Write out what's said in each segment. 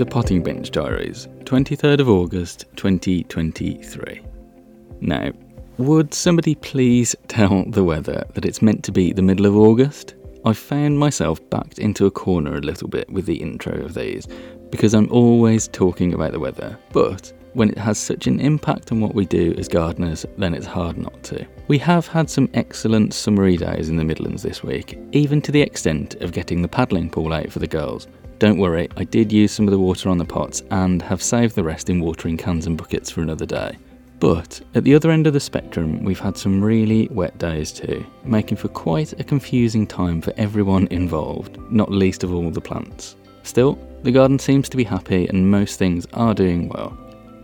the Potting Bench Diaries, 23rd of August 2023. Now, would somebody please tell the weather that it's meant to be the middle of August? I found myself backed into a corner a little bit with the intro of these because I'm always talking about the weather, but when it has such an impact on what we do as gardeners, then it's hard not to. We have had some excellent summery days in the Midlands this week, even to the extent of getting the paddling pool out for the girls. Don't worry, I did use some of the water on the pots and have saved the rest in watering cans and buckets for another day. But at the other end of the spectrum, we've had some really wet days too, making for quite a confusing time for everyone involved, not least of all the plants. Still, the garden seems to be happy and most things are doing well.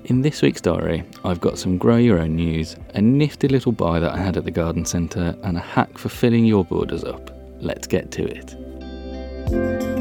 In this week's diary, I've got some grow your own news, a nifty little buy that I had at the garden centre, and a hack for filling your borders up. Let's get to it.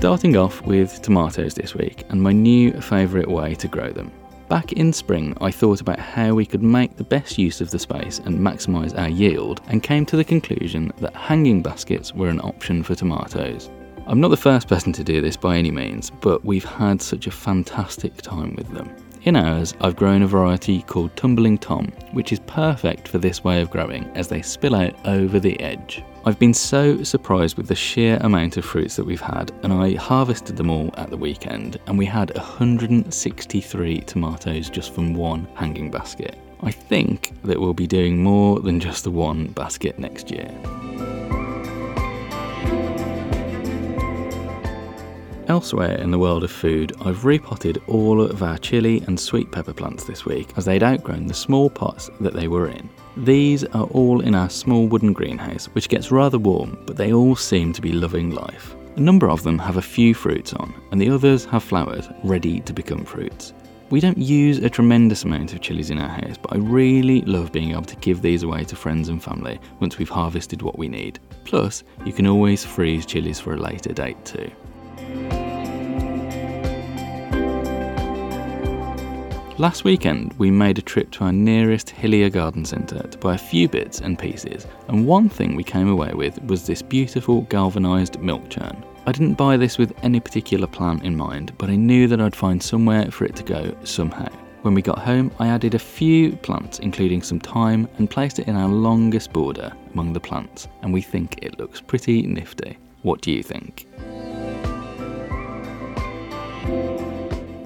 Starting off with tomatoes this week and my new favourite way to grow them. Back in spring, I thought about how we could make the best use of the space and maximise our yield, and came to the conclusion that hanging baskets were an option for tomatoes. I'm not the first person to do this by any means, but we've had such a fantastic time with them. In ours, I've grown a variety called Tumbling Tom, which is perfect for this way of growing as they spill out over the edge. I've been so surprised with the sheer amount of fruits that we've had, and I harvested them all at the weekend, and we had 163 tomatoes just from one hanging basket. I think that we'll be doing more than just the one basket next year. Elsewhere in the world of food, I've repotted all of our chili and sweet pepper plants this week as they'd outgrown the small pots that they were in. These are all in our small wooden greenhouse, which gets rather warm, but they all seem to be loving life. A number of them have a few fruits on, and the others have flowers ready to become fruits. We don't use a tremendous amount of chilies in our house, but I really love being able to give these away to friends and family once we've harvested what we need. Plus, you can always freeze chilies for a later date too. Last weekend, we made a trip to our nearest Hillier garden centre to buy a few bits and pieces, and one thing we came away with was this beautiful galvanised milk churn. I didn't buy this with any particular plan in mind, but I knew that I'd find somewhere for it to go somehow. When we got home, I added a few plants, including some thyme, and placed it in our longest border among the plants, and we think it looks pretty nifty. What do you think?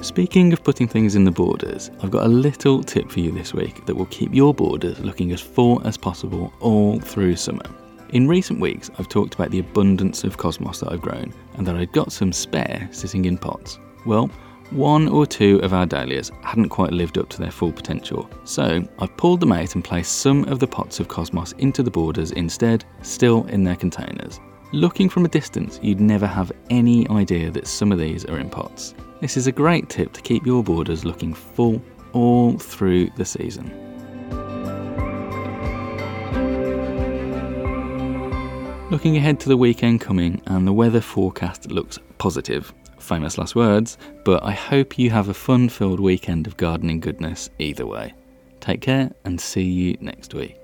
Speaking of putting things in the borders, I've got a little tip for you this week that will keep your borders looking as full as possible all through summer. In recent weeks, I've talked about the abundance of cosmos that I've grown and that I'd got some spare sitting in pots. Well, one or two of our dahlias hadn't quite lived up to their full potential, so I've pulled them out and placed some of the pots of cosmos into the borders instead, still in their containers. Looking from a distance, you'd never have any idea that some of these are in pots. This is a great tip to keep your borders looking full all through the season. Looking ahead to the weekend coming, and the weather forecast looks positive. Famous last words, but I hope you have a fun filled weekend of gardening goodness either way. Take care and see you next week.